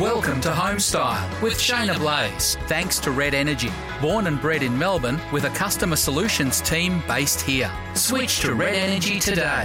Welcome to Homestyle with Shaynna Blaze. Thanks to Red Energy. Born and bred in Melbourne with a customer solutions team based here. Switch to Red Energy today.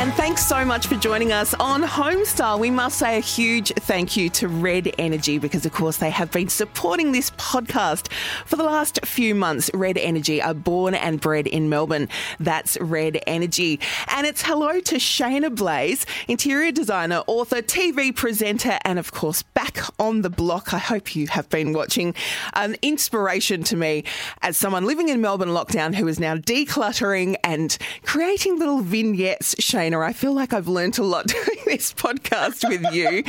And thanks so much for joining us on Homestyle. We must say a huge thank you to Red Energy because, of course, they have been supporting this podcast for the last few months. Red Energy are born and bred in Melbourne. That's Red Energy. And it's hello to Shaynna Blaze, interior designer, author, TV presenter, and, of course, back on the block. I hope you have been watching. An inspiration to me as someone living in Melbourne lockdown who is now decluttering and creating little vignettes, Shaynna I feel like I've learnt a lot doing this podcast with you.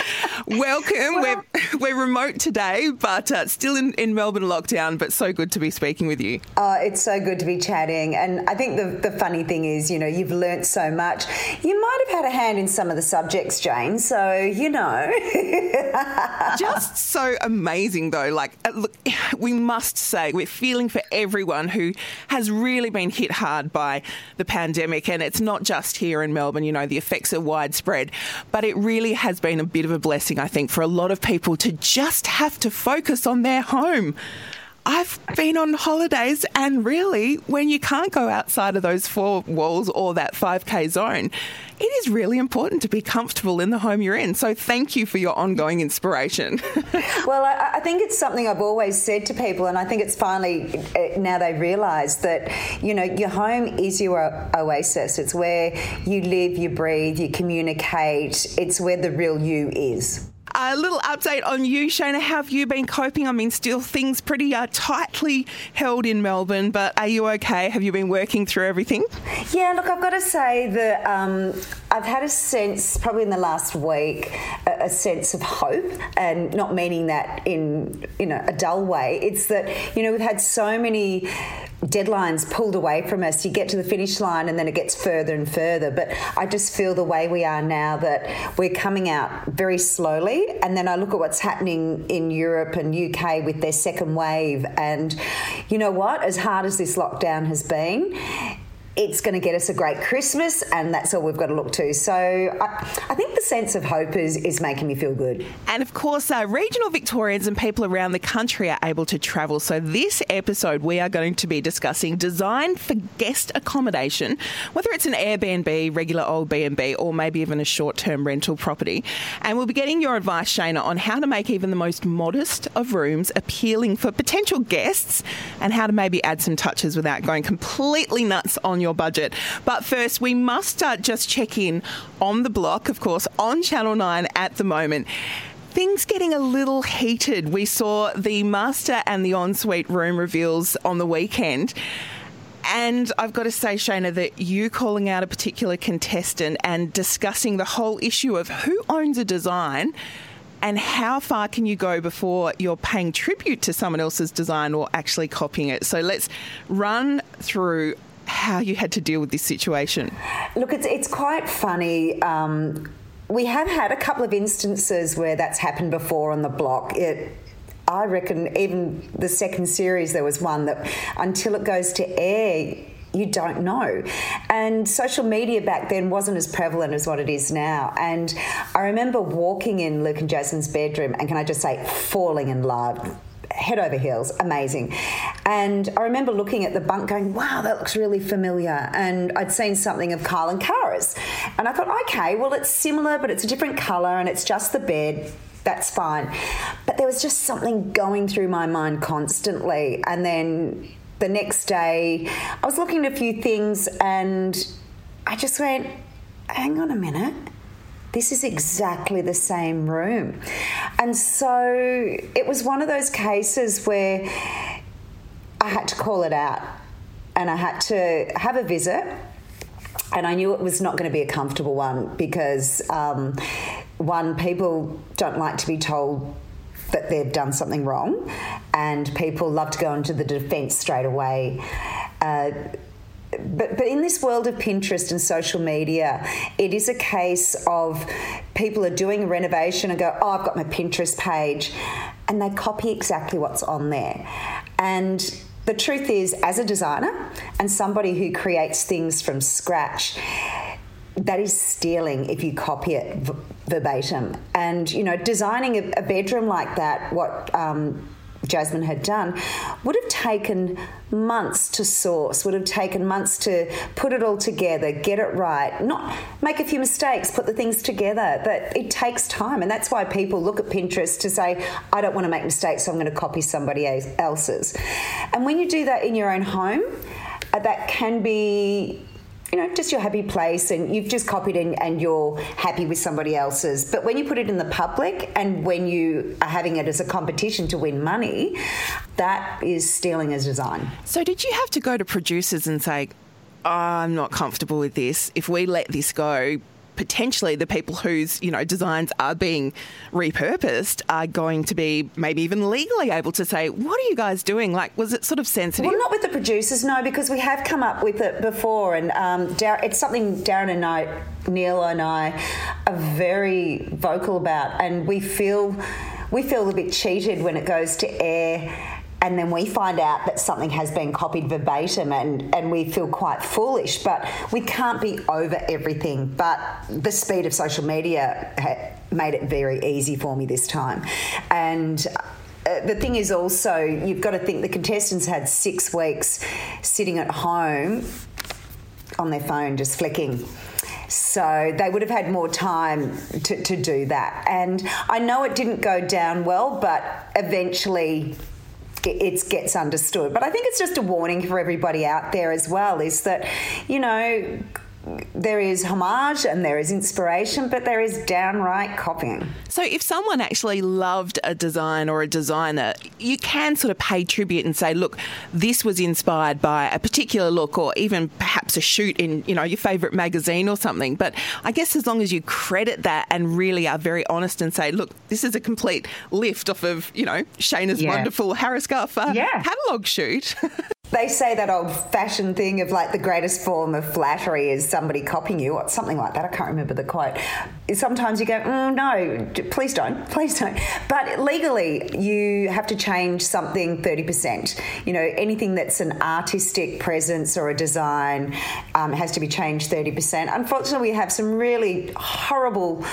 Welcome. Well, we're, we're remote today, but uh, still in, in Melbourne lockdown, but so good to be speaking with you. Oh, it's so good to be chatting. And I think the, the funny thing is, you know, you've learnt so much. You might have had a hand in some of the subjects, Jane. So, you know. Just so amazing, though. Like, uh, look, we must say, we're feeling for everyone who has really been hit hard by the pandemic. And it's not just here in Melbourne. Melbourne, you know, the effects are widespread. But it really has been a bit of a blessing, I think, for a lot of people to just have to focus on their home. I've been on holidays, and really, when you can't go outside of those four walls or that 5K zone, it is really important to be comfortable in the home you're in. So, thank you for your ongoing inspiration. well, I, I, think it's something I've always said to people, and I think it's finally uh, now they realise that, you know, your home is your oasis. It's where you live, you breathe, you communicate, it's where the real you is. A little update on you, Shaynna. How have you been coping? I mean, still things pretty uh, tightly held in Melbourne, but are you okay? Have you been working through everything? Yeah, look, I've got to say that um, I've had a sense, probably in the last week, a, a, sense of hope, and not meaning that in you know a dull way. It's that you know we've had so many deadlines pulled away from us. You get to the finish line and then it gets further and further. But I just feel the way we are now that we're coming out very slowly. And then I look at what's happening in Europe and UK with their second wave. And you know what? As hard as this lockdown has been, it's going to get us a great Christmas, and that's all we've got to look to. So I, I think the sense of hope is, is making me feel good. And of course, uh, regional Victorians and people around the country are able to travel. So this episode, we are going to be discussing design for guest accommodation, whether it's an Airbnb, regular old B&B, or maybe even a short-term rental property. And we'll be getting your advice, Shaynna, on how to make even the most modest of rooms appealing for potential guests, and how to maybe add some touches without going completely nuts on your budget. But first, we must uh, just check in on the block, of course, on Channel 9 at the moment things getting a little heated. We saw the master and the ensuite room reveals on the weekend. And I've got to say, Shaynna, that you calling out a particular contestant and discussing the whole issue of who owns a design and how far can you go before you're paying tribute to someone else's design or actually copying it? So let's run through how you had to deal with this situation. Look, it's, it's quite funny. Um, we have had a couple of instances where that's happened before on the block. It, I reckon even the second series, there was one that until it goes to air, you don't know. And social media back then wasn't as prevalent as what it is now. And I remember walking in Luke and Jasmine's bedroom, and can I just say, falling in love head over heels, amazing. And I remember looking at the bunk going, wow, that looks really familiar. And I'd seen something of Kyle and Kara's. And I thought, okay, well, it's similar, but it's a different colour and it's just the bed. That's fine. But there was just something going through my mind constantly. And then the next day, I was looking at a few things and I just went, hang on a minute this is exactly the same room. And so it was one of those cases where I had to call it out and I had to have a visit. And I knew it was not going to be a comfortable one because, um, one, people don't like to be told that they've done something wrong, and people love to go into the defence straight away. Uh, but but in this world of Pinterest and social media, it is a case of people are doing a renovation and go, "Oh, I've got my Pinterest page," and they copy exactly what's on there. And the truth is, as a designer and somebody who creates things from scratch, that is stealing if you copy it verbatim. And you know, designing a, a bedroom like that, what um, Jasmine had done, would have taken months to source, would have taken months to put it all together, get it right, not make a few mistakes, put the things together. That it takes time, and that's why people look at Pinterest to say, "I don't want to make mistakes, so I'm going to copy somebody else's." And when you do that in your own home, uh, that can be you know, just your happy place and you've just copied and, and you're happy with somebody else's. But when you put it in the public and when you are having it as a competition to win money, that is stealing as design. So, did you have to go to producers and say, oh, I'm not comfortable with this. If we let this go, potentially the people whose you know designs are being repurposed are going to be maybe even legally able to say, "What are you guys doing?" Like, was it sort of sensitive? Well, not with the producers, no, because we have come up with it before, and um, Dar- it's something Darren and I, Neale and I, are very vocal about, and we feel we feel a bit cheated when it goes to air and then we find out that something has been copied verbatim and, and we feel quite foolish but we can't be over everything. But the speed of social media made it very easy for me this time. And uh, the thing is also you've got to think the contestants had six weeks sitting at home on their phone just flicking. So they would have had more time to, to do that. And I know it didn't go down well, but eventually it gets understood. But I think it's just a warning for everybody out there as well is that, you know, there is homage and there is inspiration, but there is downright copying. So, if someone actually loved a design or a designer, you can sort of pay tribute and say, "Look, this was inspired by a particular look, or even perhaps a shoot in you know your favourite magazine or something." But I guess as long as you credit that and really are very honest and say, "Look, this is a complete lift off of you know Shaynna's yeah. wonderful Harris Scarfe uh, yeah. catalogue shoot." they say that old fashioned thing of like the greatest form of flattery is somebody copying you or something like that. I can't remember the quote. Sometimes you go, mm, no, please don't, please don't. But legally, you have to change something 30%. You know, anything that's an artistic presence or a design um, has to be changed 30%. Unfortunately, we have some really horrible.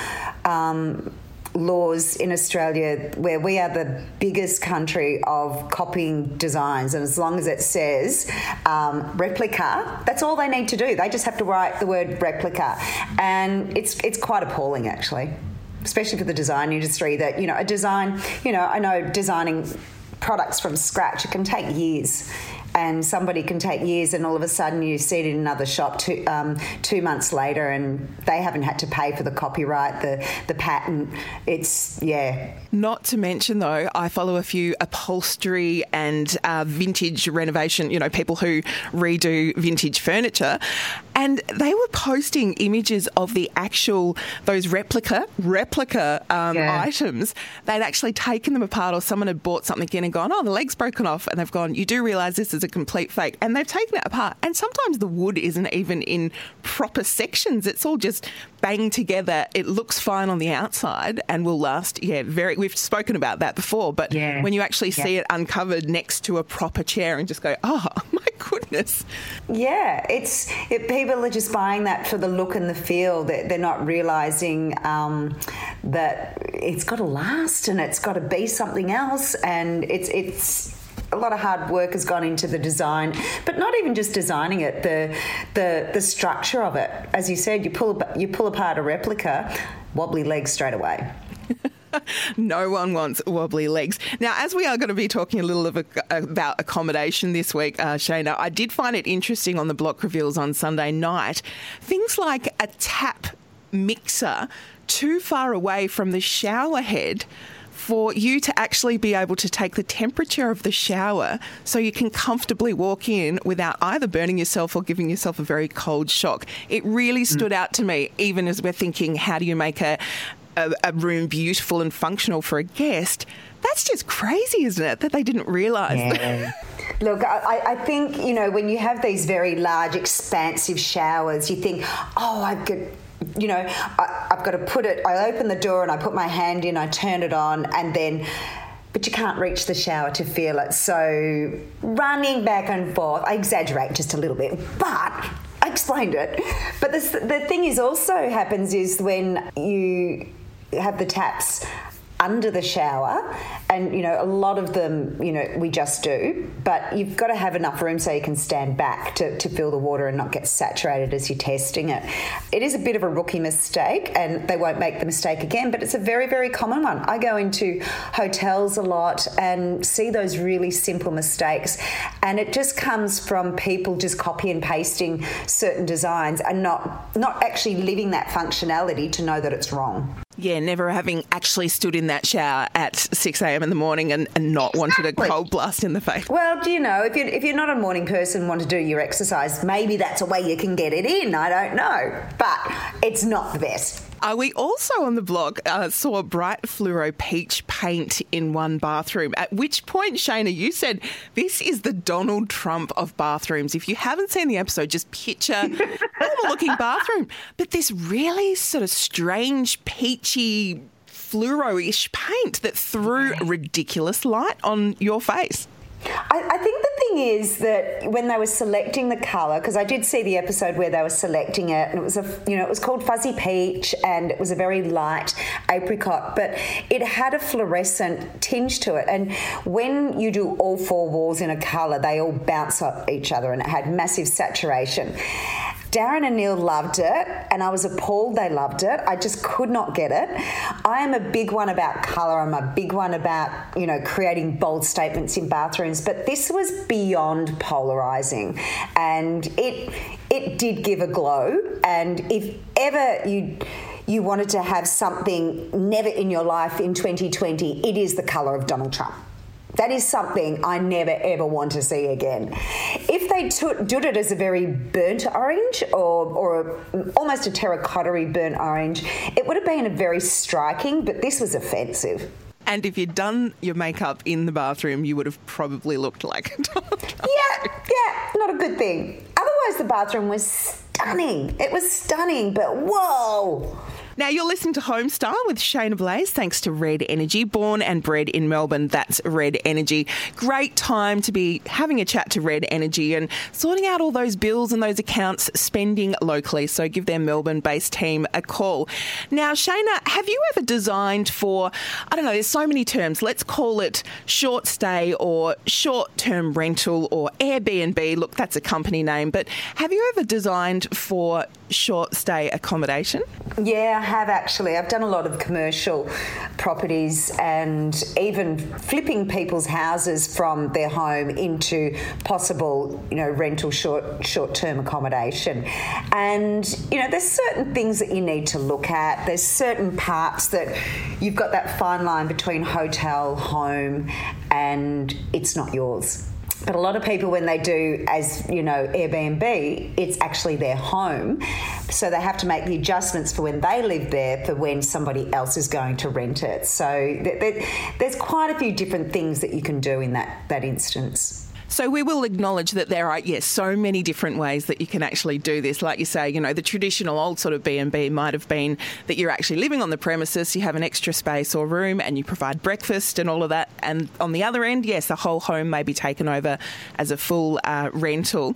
Um, laws in Australia where we are the biggest country of copying designs, and as long as it says um, replica, that's all they need to do. They just have to write the word replica, and it's it's quite appalling actually, especially for the design industry. That you know a design, you know, I know designing products from scratch it can take years and somebody can take years and all of a sudden you see it in another shop two, um, two months later and they haven't had to pay for the copyright, the, the patent. It's, yeah. Not to mention, though, I follow a few upholstery and uh, vintage renovation, you know, people who redo vintage furniture. And they were posting images of the actual, those replica, replica um, yeah. items. They'd actually taken them apart or someone had bought something in and gone, oh, the leg's broken off. And they've gone, you do realise this is a complete fake. And they've taken it apart. And sometimes the wood isn't even in proper sections. It's all just banged together. It looks fine on the outside and will last, yeah, very, we've spoken about that before. But yeah. when you actually yeah. see it uncovered next to a proper chair and just go, oh, my goodness. Yeah, it's, it, people are just buying that for the look and the feel. They're, they're not realising um, that it's got to last and it's got to be something else. And it's, it's, a lot of hard work has gone into the design, but not even just designing it, the the the structure of it. As you said, you pull you pull apart a replica, wobbly legs straight away. no one wants wobbly legs. Now, as we are going to be talking a little a, about accommodation this week, uh, Shaynna, I did find it interesting on the block reveals on Sunday night. Things like a tap mixer too far away from the shower head for you to actually be able to take the temperature of the shower so you can comfortably walk in without either burning yourself or giving yourself a very cold shock. It really mm. stood mm. out to me, even as we're thinking, how do you make a, a, a room beautiful and functional for a guest? That's just crazy, isn't it? That they didn't realise. Yeah. Look, I, I, think, you know, when you have these very large, expansive showers, you think, oh, I could you know, I, I've got to put it, I open the door and I put my hand in, I turn it on, and then but you can't reach the shower to feel it. So running back and forth, I exaggerate just a little bit, but I explained it. But the, the thing is also happens is when you have the taps under the shower and you know a lot of them you know we just do but you've got to have enough room so you can stand back to, to fill the water and not get saturated as you're testing it. It is a bit of a rookie mistake and they won't make the mistake again but it's a very very common one. I go into hotels a lot and see those really simple mistakes and it just comes from people just copy and pasting certain designs and not not actually living that functionality to know that it's wrong yeah, never having actually stood in that shower at 6 a.m. in the morning and, and not exactly. wanted a cold blast in the face. Well, do you know, if you're, if you're not a morning person want to do your exercise, maybe that's a way you can get it in. I don't know. But it's not the best. Uh, we also on the block uh, saw bright fluoro peach paint in one bathroom. At which point, Shaynna, you said this is the Donald Trump of bathrooms. If you haven't seen the episode, just picture normal looking bathroom, but this really sort of strange peachy fluoro-ish paint that threw ridiculous light on your face. I, I, think the thing is that when they were selecting the color, because I did see the episode where they were selecting it, and it was a you know it was called fuzzy peach, and it was a very light apricot, but it had a fluorescent tinge to it. And when you do all four walls in a color, they all bounce off each other, and it had massive saturation. Darren and Neale loved it, and I was appalled they loved it. I just could not get it. I am a big one about colour. I'm a big one about, you know, creating bold statements in bathrooms, but this was beyond polarising. And it it did give a glow. And if ever you you wanted to have something never in your life in 2020, it is the colour of Donald Trump. That is something I never ever want to see again. If they took, did it as a very burnt orange or, or a, almost a terracotta burnt orange, it would have been a very striking, but this was offensive. And if you'd done your makeup in the bathroom, you would have probably looked like a it. Yeah, yeah, not a good thing. Otherwise, the bathroom was stunning. It was stunning, but whoa. Now, you're listening to Homestyle with Shaynna Blaze, thanks to Red Energy. Born and bred in Melbourne, that's Red Energy. Great time to be having a chat to Red Energy and sorting out all those bills and those accounts spending locally. So give their Melbourne based team a call. Now, Shaynna, have you ever designed for, I don't know, there's so many terms. Let's call it short stay or short term rental or Airbnb. Look, that's a company name. But have you ever designed for short stay accommodation? Yeah, I have actually. I've done a lot of commercial properties and even flipping people's houses from their home into possible, you know, rental short short term accommodation. And you know, there's certain things that you need to look at. There's certain parts that you've got that fine line between hotel, home, and it's not yours. But a lot of people, when they do, as you know, Airbnb, it's actually their home. So they have to make the adjustments for when they live there for when somebody else is going to rent it. So there's quite a few different things that you can do in that, that instance. So we will acknowledge that there are, yes, so many different ways that you can actually do this. Like you say, you know, the traditional old sort of B&B might have been that you're actually living on the premises, you have an extra space or room and you provide breakfast and all of that. And on the other end, yes, the whole home may be taken over as a full uh, rental.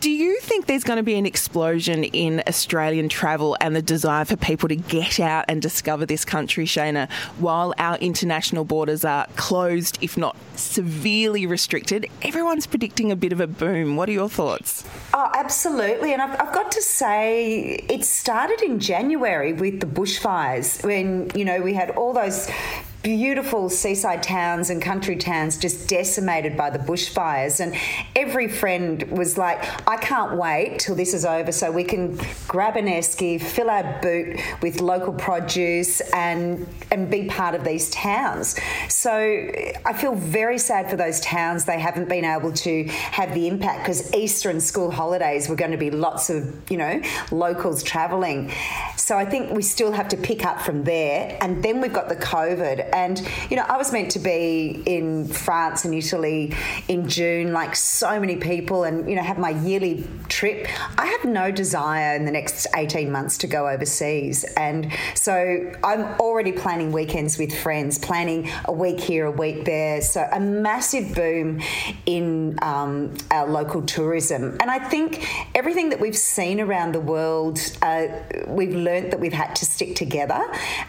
Do you think there's going to be an explosion in Australian travel and the desire for people to get out and discover this country, Shaynna, while our international borders are closed, if not severely restricted? Everyone everyone's predicting a bit of a boom. What are your thoughts? Oh, absolutely. And I've, I've, got to say, it started in January with the bushfires when, you know, we had all those beautiful seaside towns and country towns just decimated by the bushfires. And every friend was like, I can't wait till this is over so we can grab an esky, fill our boot with local produce, and, and be part of these towns. So I feel very sad for those towns. They haven't been able to have the impact because Easter and school holidays were going to be lots of, you know, locals travelling. So I think we still have to pick up from there. And then we've got the COVID And, you know, I was meant to be in France and Italy in June, like so many people, and, you know, have my yearly trip. I have no desire in the next 18 months to go overseas. And so I'm already planning weekends with friends, planning a week here, a week there. So a massive boom in um, our local tourism. And I think everything that we've seen around the world, uh, we've learnt that we've had to stick together.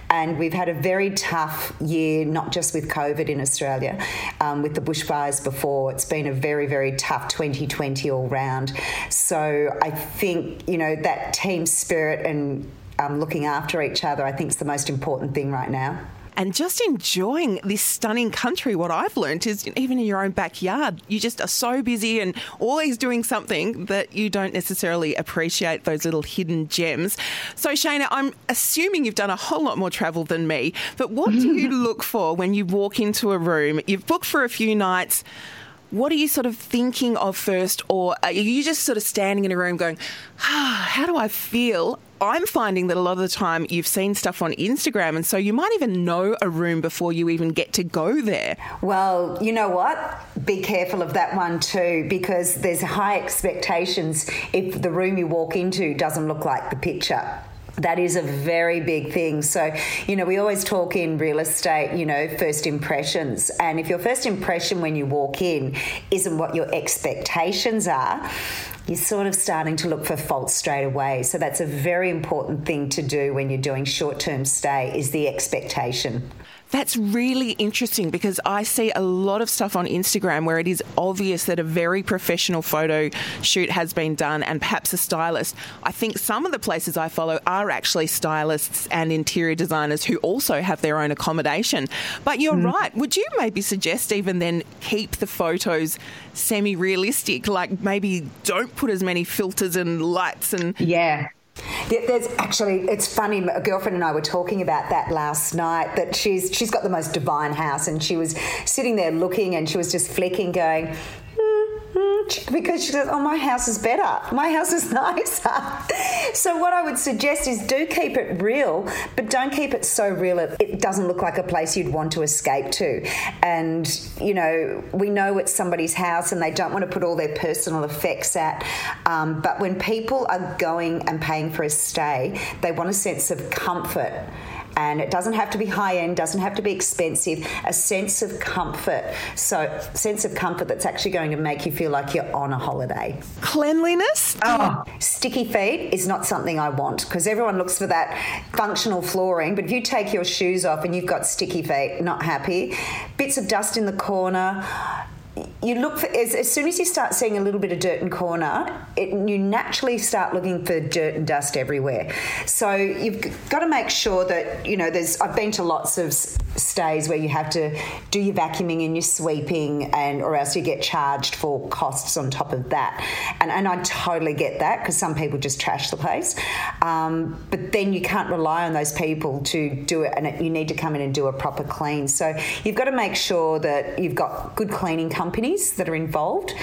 And we've had a very tough year, not just with COVID in Australia, um, with the bushfires before. It's been a very, very tough 2020 all round. So I think, you know, that team spirit and um, looking after each other, I think is the most important thing right now and just enjoying this stunning country. What I've learned is even in your own backyard, you just are so busy and always doing something that you don't necessarily appreciate those little hidden gems. So, Shaynna, I'm assuming you've done a whole lot more travel than me, but what do you look for when you walk into a room? You've booked for a few nights what are you sort of thinking of first, or are you just sort of standing in a room going, ah, how do I feel? I'm finding that a lot of the time you've seen stuff on Instagram, and so you might even know a room before you even get to go there. Well, you know what? Be careful of that one too, because there's high expectations if the room you walk into doesn't look like the picture that is a very big thing. So, you know, we always talk in real estate, you know, first impressions. And if your first impression when you walk in isn't what your expectations are, you're sort of starting to look for faults straight away. So that's a very important thing to do when you're doing short-term stay is the expectation. That's really interesting because I see a lot of stuff on Instagram where it is obvious that a very professional photo shoot has been done and perhaps a stylist. I think some of the places I follow are actually stylists and interior designers who also have their own accommodation. But you're mm. right. Would you maybe suggest even then keep the photos semi realistic? Like maybe don't put as many filters and lights and. Yeah. Yeah, there's actually, it's funny. A girlfriend and I were talking about that last night. That she's she's got the most divine house, and she was sitting there looking, and she was just flicking, going, because she says, "Oh, my house is better. My house is nicer." so what I would suggest is do keep it real, but don't keep it so real it, it doesn't look like a place you'd want to escape to. And you know, we know it's somebody's house, and they don't want to put all their personal effects at. Um, but when people are going and paying for a stay, they want a sense of comfort and it doesn't have to be high end, doesn't have to be expensive. A sense of comfort, so sense of comfort that's actually going to make you feel like you're on a holiday. Cleanliness. Oh, sticky feet is not something I want because everyone looks for that functional flooring. But if you take your shoes off and you've got sticky feet, not happy. Bits of dust in the corner you look for as, as, soon as you start seeing a little bit of dirt and corner, it, you naturally start looking for dirt and dust everywhere. So you've got to make sure that you know. There's I've been to lots of stays where you have to do your vacuuming and your sweeping, and or else you get charged for costs on top of that. And and I totally get that because some people just trash the place, um, but then you can't rely on those people to do it, and you need to come in and do a proper clean. So you've got to make sure that you've got good cleaning companies that are involved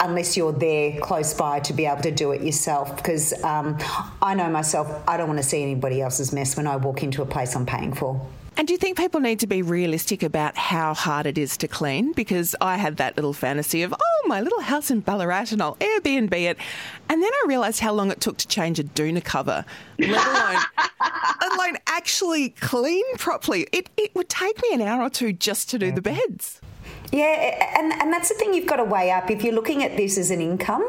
unless you're there close by to be able to do it yourself. Because um, I know myself, I don't want to see anybody else's mess when I walk into a place I'm paying for. And do you think people need to be realistic about how hard it is to clean? Because I had that little fantasy of, oh, my little house in Ballarat and I'll Airbnb it. And then I realised how long it took to change a doona cover, let alone, let alone actually clean properly. It, it would take me an hour or two just to do the beds. Yeah, and, and that's the thing you've got to weigh up. If you're looking at this as an income,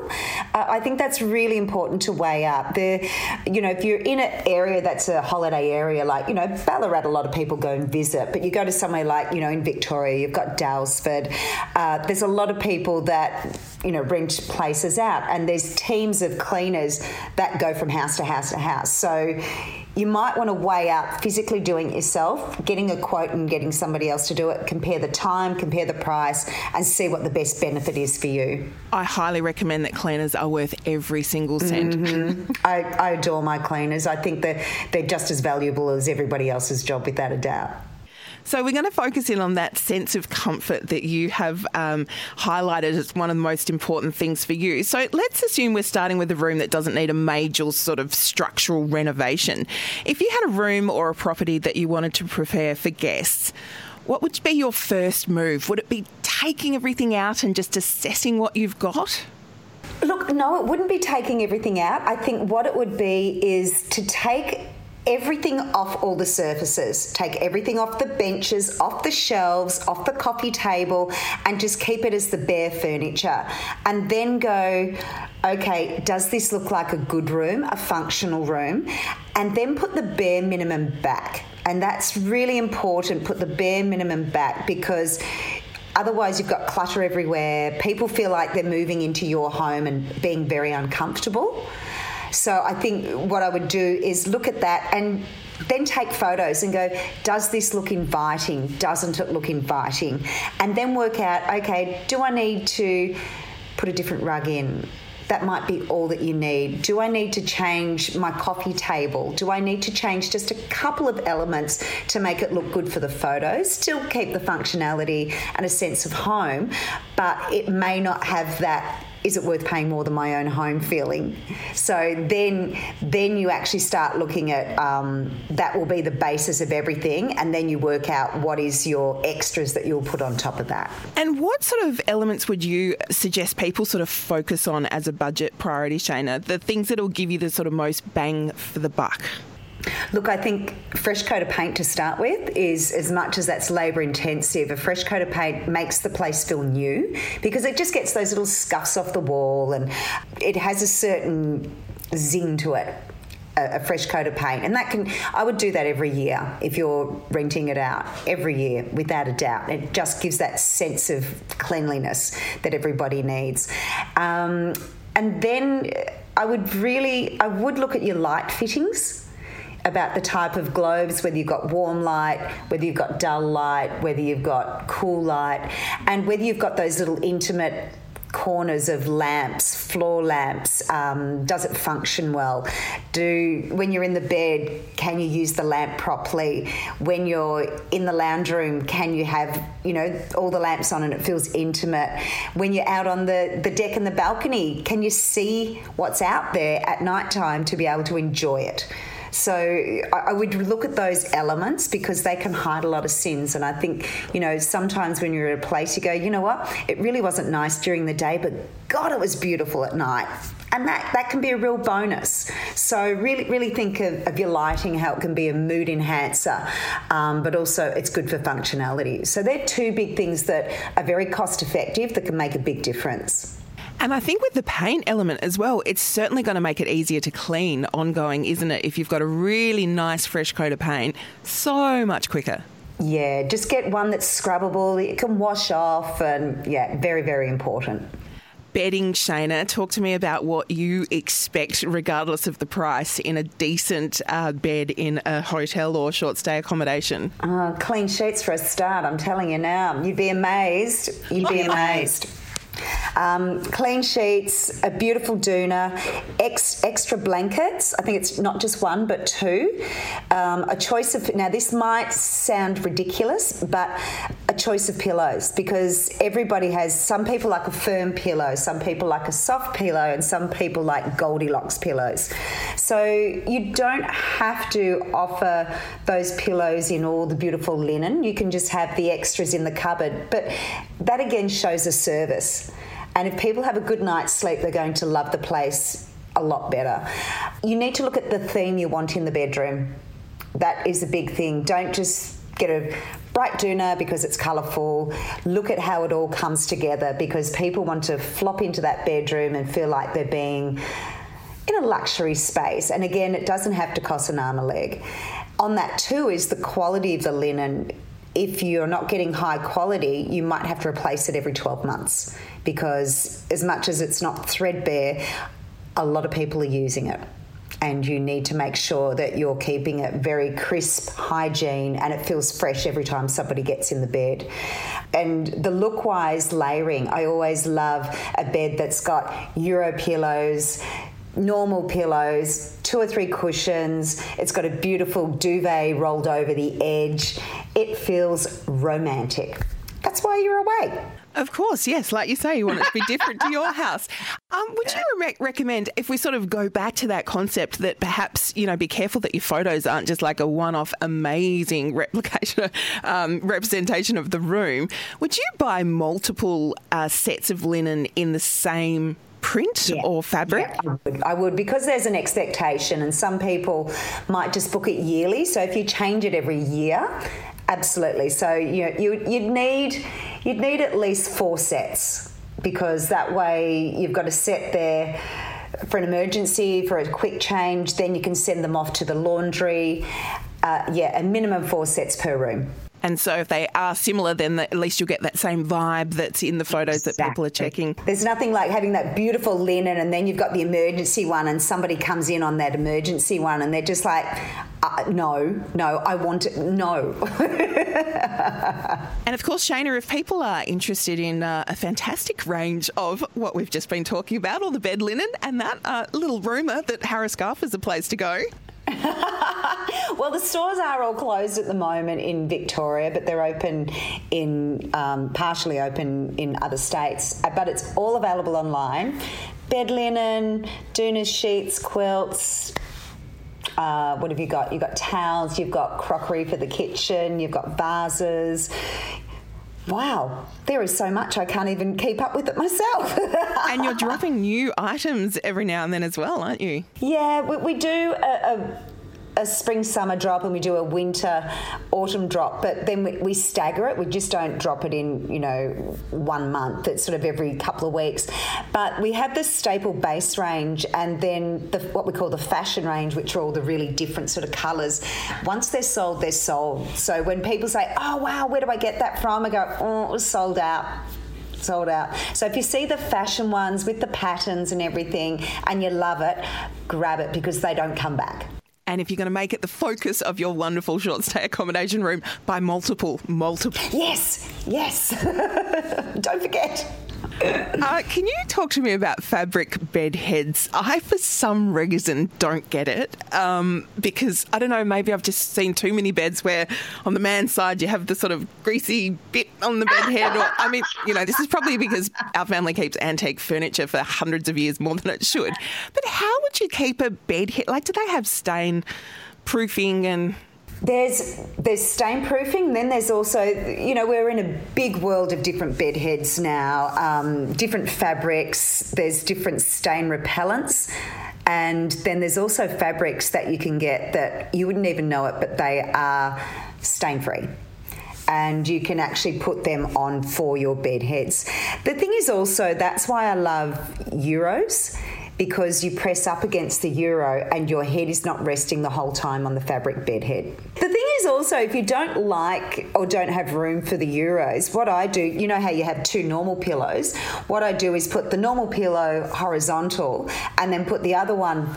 uh, I think that's really important to weigh up. The, you know, if you're in an area that's a holiday area, like, you know, Ballarat, a lot of people go and visit, but you go to somewhere like, you know, in Victoria, you've got Daylesford. Uh, there's a lot of people that, you know, rent places out, and there's teams of cleaners that go from house to house to house. So, you might want to weigh up physically doing it yourself, getting a quote and getting somebody else to do it, compare the time, compare the price, and see what the best benefit is for you. I highly recommend that cleaners are worth every single cent. Mm-hmm. I, I adore my cleaners. I think that they're just as valuable as everybody else's job, without a doubt. So we're going to focus in on that sense of comfort that you have um, highlighted as one of the most important things for you. So let's assume we're starting with a room that doesn't need a major sort of structural renovation. If you had a room or a property that you wanted to prepare for guests, what would be your first move? Would it be taking everything out and just assessing what you've got? Look, no, it wouldn't be taking everything out. I think what it would be is to take everything off all the surfaces. Take everything off the benches, off the shelves, off the coffee table, and just keep it as the bare furniture. And then go, okay, does this look like a good room, a functional room? And then put the bare minimum back. And that's really important, put the bare minimum back because otherwise you've got clutter everywhere. People feel like they're moving into your home and being very uncomfortable. So I think what I would do is look at that and then take photos and go, does this look inviting? Doesn't it look inviting? And then work out, okay, do I need to put a different rug in? That might be all that you need. Do I need to change my coffee table? Do I need to change just a couple of elements to make it look good for the photos? Still keep the functionality and a sense of home, but it may not have that is it worth paying more than my own home feeling? So then, then you actually start looking at um, that will be the basis of everything, and then you work out what is your extras that you'll put on top of that. And what sort of elements would you suggest people sort of focus on as a budget priority, Shaynna? The things that will give you the sort of most bang for the buck. Look, I think fresh coat of paint to start with is as much as that's labour intensive. A fresh coat of paint makes the place feel new because it just gets those little scuffs off the wall and it has a certain zing to it a, fresh coat of paint. And that can i would do that every year if you're renting it out every year without a doubt. It just gives that sense of cleanliness that everybody needs. Um, and then i would really i would look at your light fittings about the type of globes, whether you've got warm light, whether you've got dull light, whether you've got cool light, and whether you've got those little intimate corners of lamps, floor lamps? Um, does it function well? Do when you're in the bed, can you use the lamp properly? When you're in the lounge room, can you have you know all the lamps on and it feels intimate? When you're out on the the deck and the balcony, can you see what's out there at night time to be able to enjoy it? So I, would look at those elements because they can hide a lot of sins. And I think, you know, sometimes when you're at a place, you go, you know what, it really wasn't nice during the day, but God, it was beautiful at night. And that, that can be a real bonus. So really, really think of, of your lighting, how it can be a mood enhancer, um, but also it's good for functionality. So they're two big things that are very cost effective that can make a big difference. And I think with the paint element as well, it's certainly going to make it easier to clean ongoing, isn't it? If you've got a really nice fresh coat of paint, so much quicker. Yeah, just get one that's scrubbable, it can wash off, and yeah, very, very important. Bedding, Shaynna, talk to me about what you expect, regardless of the price, in a decent uh, bed in a hotel or short stay accommodation. Uh, clean sheets for a start, I'm telling you now. You'd be amazed. You'd be amazed. Um, clean sheets, a beautiful doona, ex, extra blankets. I think it's not just one, but two. Um, a choice of, now this might sound ridiculous, but a choice of pillows because everybody has, some people like a firm pillow, some people like a soft pillow, and some people like Goldilocks pillows. So you don't have to offer those pillows in all the beautiful linen. You can just have the extras in the cupboard. But that again shows a service. And if people have a good night's sleep, they're going to love the place a lot better. You need to look at the theme you want in the bedroom. That is a big thing. Don't just get a bright doona because it's colourful. Look at how it all comes together because people want to flop into that bedroom and feel like they're being in a luxury space. And again, it doesn't have to cost an arm a leg. On that too is the quality of the linen if you're not getting high quality, you might have to replace it every 12 months because, as much as it's not threadbare, a lot of people are using it. And you need to make sure that you're keeping it very crisp, hygiene, and it feels fresh every time somebody gets in the bed. And the look wise layering, I always love a bed that's got Euro pillows, normal pillows, two or three cushions. It's got a beautiful duvet rolled over the edge. It feels romantic. that's why you're away. Of course, yes. Like you say, you want it to be different to your house. Um, would you re- recommend, if we sort of go back to that concept, that perhaps you know be careful that your photos aren't just like a one-off amazing replication, um, representation of the room? Would you buy multiple uh, sets of linen in the same print yeah. or fabric? Yeah, I would. I would because there's an expectation, and some people might just book it yearly. So if you change it every year Absolutely. So you know, you you'd need you'd need at least four sets because that way you've got a set there for an emergency, for a quick change. Then you can send them off to the laundry. Uh, yeah, a minimum four sets per room. And so, if they are similar, then at least you'll get that same vibe that's in the photos exactly. that people are checking. There's nothing like having that beautiful linen, and then you've got the emergency one, and somebody comes in on that emergency one, and they're just like, uh, no, no, I want it, no. and of course, Shaynna, if people are interested in uh, a fantastic range of what we've just been talking about, all the bed linen and that uh, little rumour that Harris Scarfe is a place to go. well, the stores are all closed at the moment in Victoria, but they're open in um, partially open in other states. Uh, but it's all available online. Bed linen, Doonas sheets, quilts, uh, what have you got? You've got towels, you've got crockery for the kitchen, you've got vases. Wow, there is so much I can't even keep up with it myself. and you're dropping new items every now and then as well, aren't you? Yeah, we, we do a, a a spring summer drop and we do a winter autumn drop but then we, we, stagger it. We just don't drop it in you know one month. It's sort of every couple of weeks. But we have the staple base range and then the, what we call the fashion range which are all the really different sort of colors once they're sold they're sold. So when people say oh wow where do i get that from? I go oh it was sold out. Sold out. So if you see the fashion ones with the patterns and everything and you love it, grab it because they don't come back. And if you're going to make it the focus of your wonderful short stay accommodation room, buy multiple, multiple. Yes, yes. Don't forget. Uh, can you talk to me about fabric bed heads? I, for some reason, don't get it um, because I don't know. Maybe I've just seen too many beds where, on the man's side, you have the sort of greasy bit on the bed head. Or I mean, you know, this is probably because our family keeps antique furniture for hundreds of years more than it should. But how would you keep a bed head? Like, do they have stain proofing and there's there's stain proofing. Then there's also you know we're in a big world of different bed heads now, um, different fabrics. There's different stain repellents. And then there's also fabrics that you can get that you wouldn't even know it, but they are stain free and you can actually put them on for your bed heads. The thing is also that's why I love Euros because you press up against the euro and your head is not resting the whole time on the fabric bed head. The thing is also, if you don't like or don't have room for the euros, what I do, you know how you have two normal pillows? What I do is put the normal pillow horizontal and then put the other one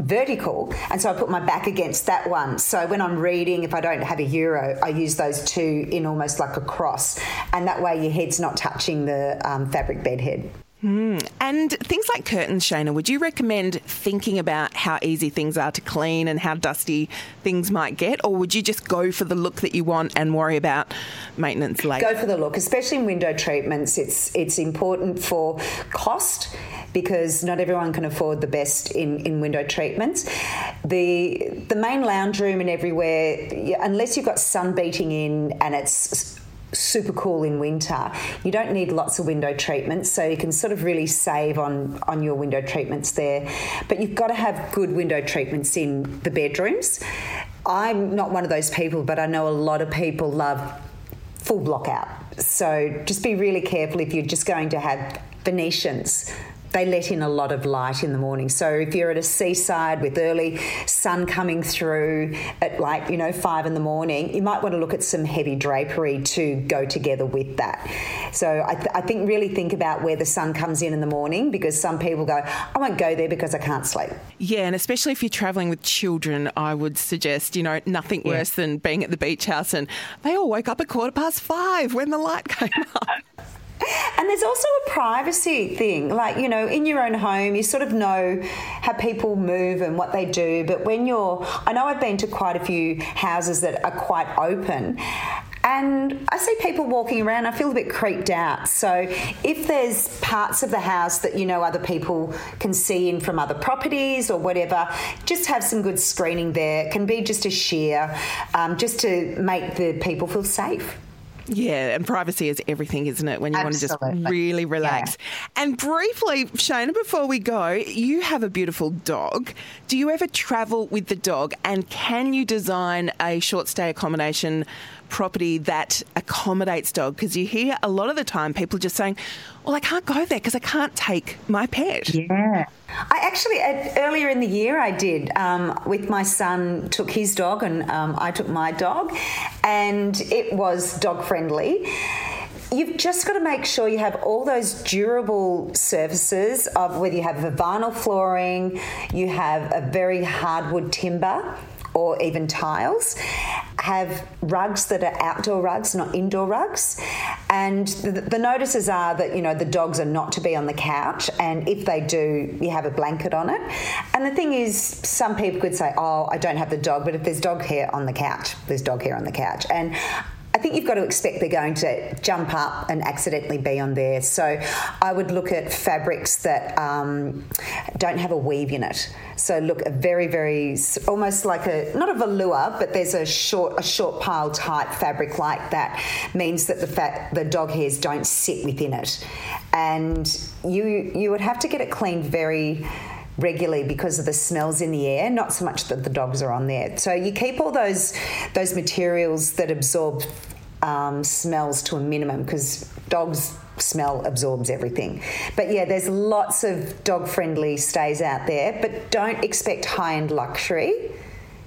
vertical and so I put my back against that one so when I'm reading if I don't have a euro I use those two in almost like a cross and that way your head's not touching the um, fabric bed head Mm. And things like curtains, Shaynna, would you recommend thinking about how easy things are to clean and how dusty things might get? Or would you just go for the look that you want and worry about maintenance later? Go for the look, especially in window treatments. It's, it's important for cost because not everyone can afford the best in, in window treatments. The, the main lounge room and everywhere, unless you've got sun beating in and it's super cool in winter. You don't need lots of window treatments, so you can sort of really save on, on your window treatments there. But you've got to have good window treatments in the bedrooms. I'm not one of those people, but I know a lot of people love full block out. So just be really careful if you're just going to have Venetians they let in a lot of light in the morning. So if you're at a seaside with early sun coming through at like, you know, five in the morning, you might want to look at some heavy drapery to go together with that. So I, th- I think really think about where the sun comes in in the morning because some people go, I won't go there because I can't sleep. Yeah, and especially if you're travelling with children, I would suggest, you know, nothing yeah. worse than being at the beach house and they all woke up at quarter past five when the light came up. And there's also a privacy thing. Like, you know, in your own home, you sort of know how people move and what they do. But when you're, I know I've been to quite a few houses that are quite open And I see people walking around, I feel a bit creeped out. So if there's parts of the house that you know other people can see in from other properties or whatever, just have some good screening there. It can be just a sheer, um, just to make the people feel safe. Yeah, and privacy is everything, isn't it? When you Absolutely. want to just really relax. Yeah. And briefly, Shaynna, before we go, you have a beautiful dog. Do you ever travel with the dog? And can you design a short stay accommodation property that accommodates dog? Because you hear a lot of the time people just saying, well, I can't go there because I can't take my pet. Yeah. I actually, earlier in the year, I did um, with my son, took his dog and um, I took my dog, and it was dog friendly you've just got to make sure you have all those durable surfaces of whether you have a vinyl flooring, you have a very hardwood timber or even tiles. Have rugs that are outdoor rugs, not indoor rugs. And the, the, notices are that, you know, the dogs are not to be on the couch. And if they do, you have a blanket on it. And the thing is, some people could say, oh, I don't have the dog, but if there's dog hair on the couch, there's dog hair on the couch. And I think you've got to expect they're going to jump up and accidentally be on there. So I would look at fabrics that um, don't have a weave in it. So look, a very, very almost like a not a velour, but there's a short a short pile type fabric like that means that the fat the dog hairs don't sit within it, and you you would have to get it cleaned very regularly because of the smells in the air, not so much that the dogs are on there. So you keep all those those materials that absorb um, smells to a minimum because dogs smell absorbs everything. But yeah, there's lots of dog friendly stays out there, but don't expect high end luxury.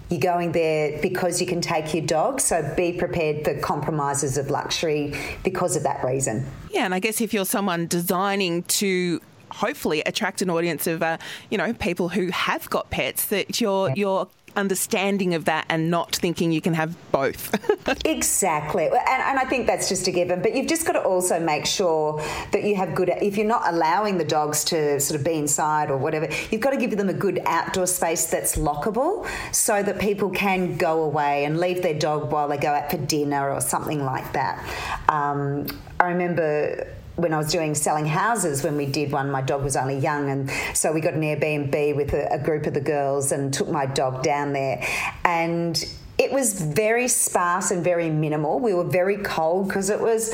You're going there because you can take your dog, so be prepared for compromises of luxury because of that reason. Yeah, and I guess if you're someone designing to hopefully attract an audience of uh, you know people who have got pets that you're you're understanding of that and not thinking you can have both. exactly. And, and, I think that's just a given. But you've just got to also make sure that you have good, if you're not allowing the dogs to sort of be inside or whatever, you've got to give them a good outdoor space that's lockable so that people can go away and leave their dog while they go out for dinner or something like that. Um, I remember when I was doing selling houses when we did one, my dog was only young, and so we got an Airbnb with a, a group of the girls and took my dog down there, and it was very sparse and very minimal. We were very cold because it was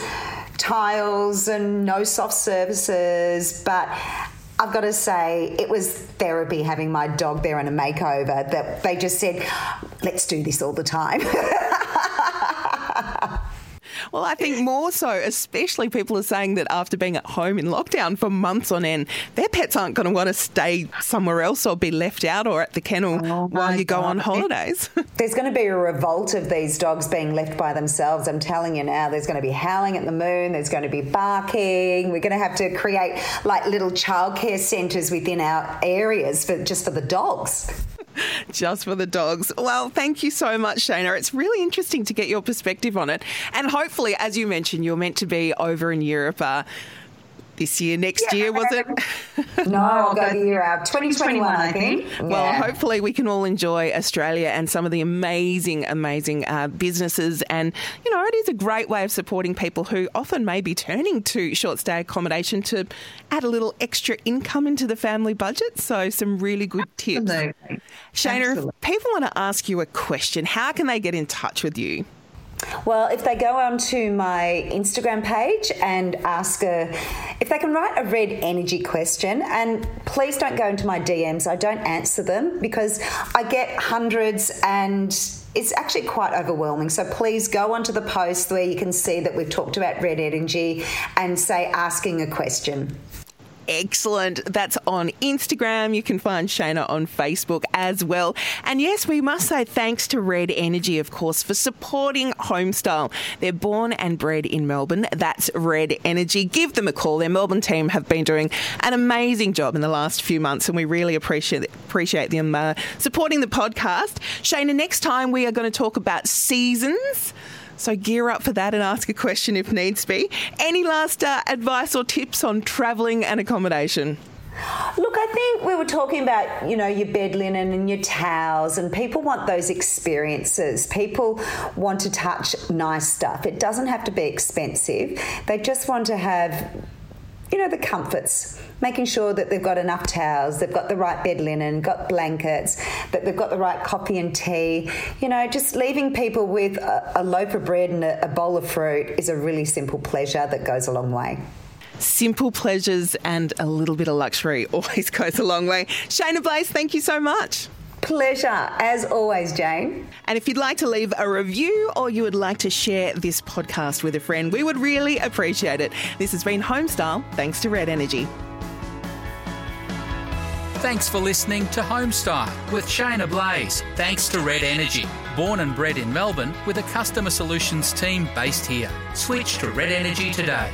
tiles and no soft surfaces, but I've got to say, it was therapy having my dog there in a makeover that they just said, let's do this all the time. Well, I think more so, especially people are saying that after being at home in lockdown for months on end, their pets aren't going to want to stay somewhere else or be left out or at the kennel oh while you God. go on holidays. There's going to be a revolt of these dogs being left by themselves. I'm telling you now, there's going to be howling at the moon, there's going to be barking. We're going to have to create like little childcare centres within our areas for just for the dogs. just for the dogs. Well, thank you so much, Shaynna. It's really interesting to get your perspective on it. And hopefully, as you mentioned, you're meant to be over in Europe. Uh, this year, next yeah, year, was it? no, I'll go the year out. 2021, I think. Well, hopefully we can all enjoy Australia and some of the amazing, amazing uh, businesses. And, you know, it is a great way of supporting people who often may be turning to short stay accommodation to add a little extra income into the family budget. So, some really good tips. Absolutely. Shaynna, Absolutely. if people want to ask you a question, how can they get in touch with you? Well, if they go onto my Instagram page and ask a, if they can write a red energy question, and please don't go into my DMs, I don't answer them because I get hundreds and it's actually quite overwhelming. So please go onto the post where you can see that we've talked about red energy and say asking a question. Excellent. That's on Instagram. You can find Shaynna on Facebook as well. And yes, we must say thanks to Red Energy, of course, for supporting Homestyle. They're born and bred in Melbourne. That's Red Energy. Give them a call. Their Melbourne team have been doing an amazing job in the last few months, and we really appreciate appreciate them uh, supporting the podcast. Shaynna, next time we are going to talk about seasons. So gear up for that and ask a question if needs be. Any last uh, advice or tips on travelling and accommodation? Look, I think we were talking about, you know, your bed linen and your towels, and people want those experiences. People want to touch nice stuff. It doesn't have to be expensive. They just want to have, you know, the comforts. Making sure that they've got enough towels, they've got the right bed linen, got blankets, that they've got the right coffee and tea. You know, just leaving people with a, a loaf of bread and a, a bowl of fruit is a really simple pleasure that goes a long way simple pleasures and a little bit of luxury always goes a long way. Shaynna Blaze, thank you so much. Pleasure, as always, Jane. And if you'd like to leave a review or you would like to share this podcast with a friend, we would really appreciate it. This has been Homestyle, thanks to Red Energy. Thanks for listening to Homestyle with Shaynna Blaze. Thanks to Red Energy. Born and bred in Melbourne with a customer solutions team based here. Switch to Red Energy today.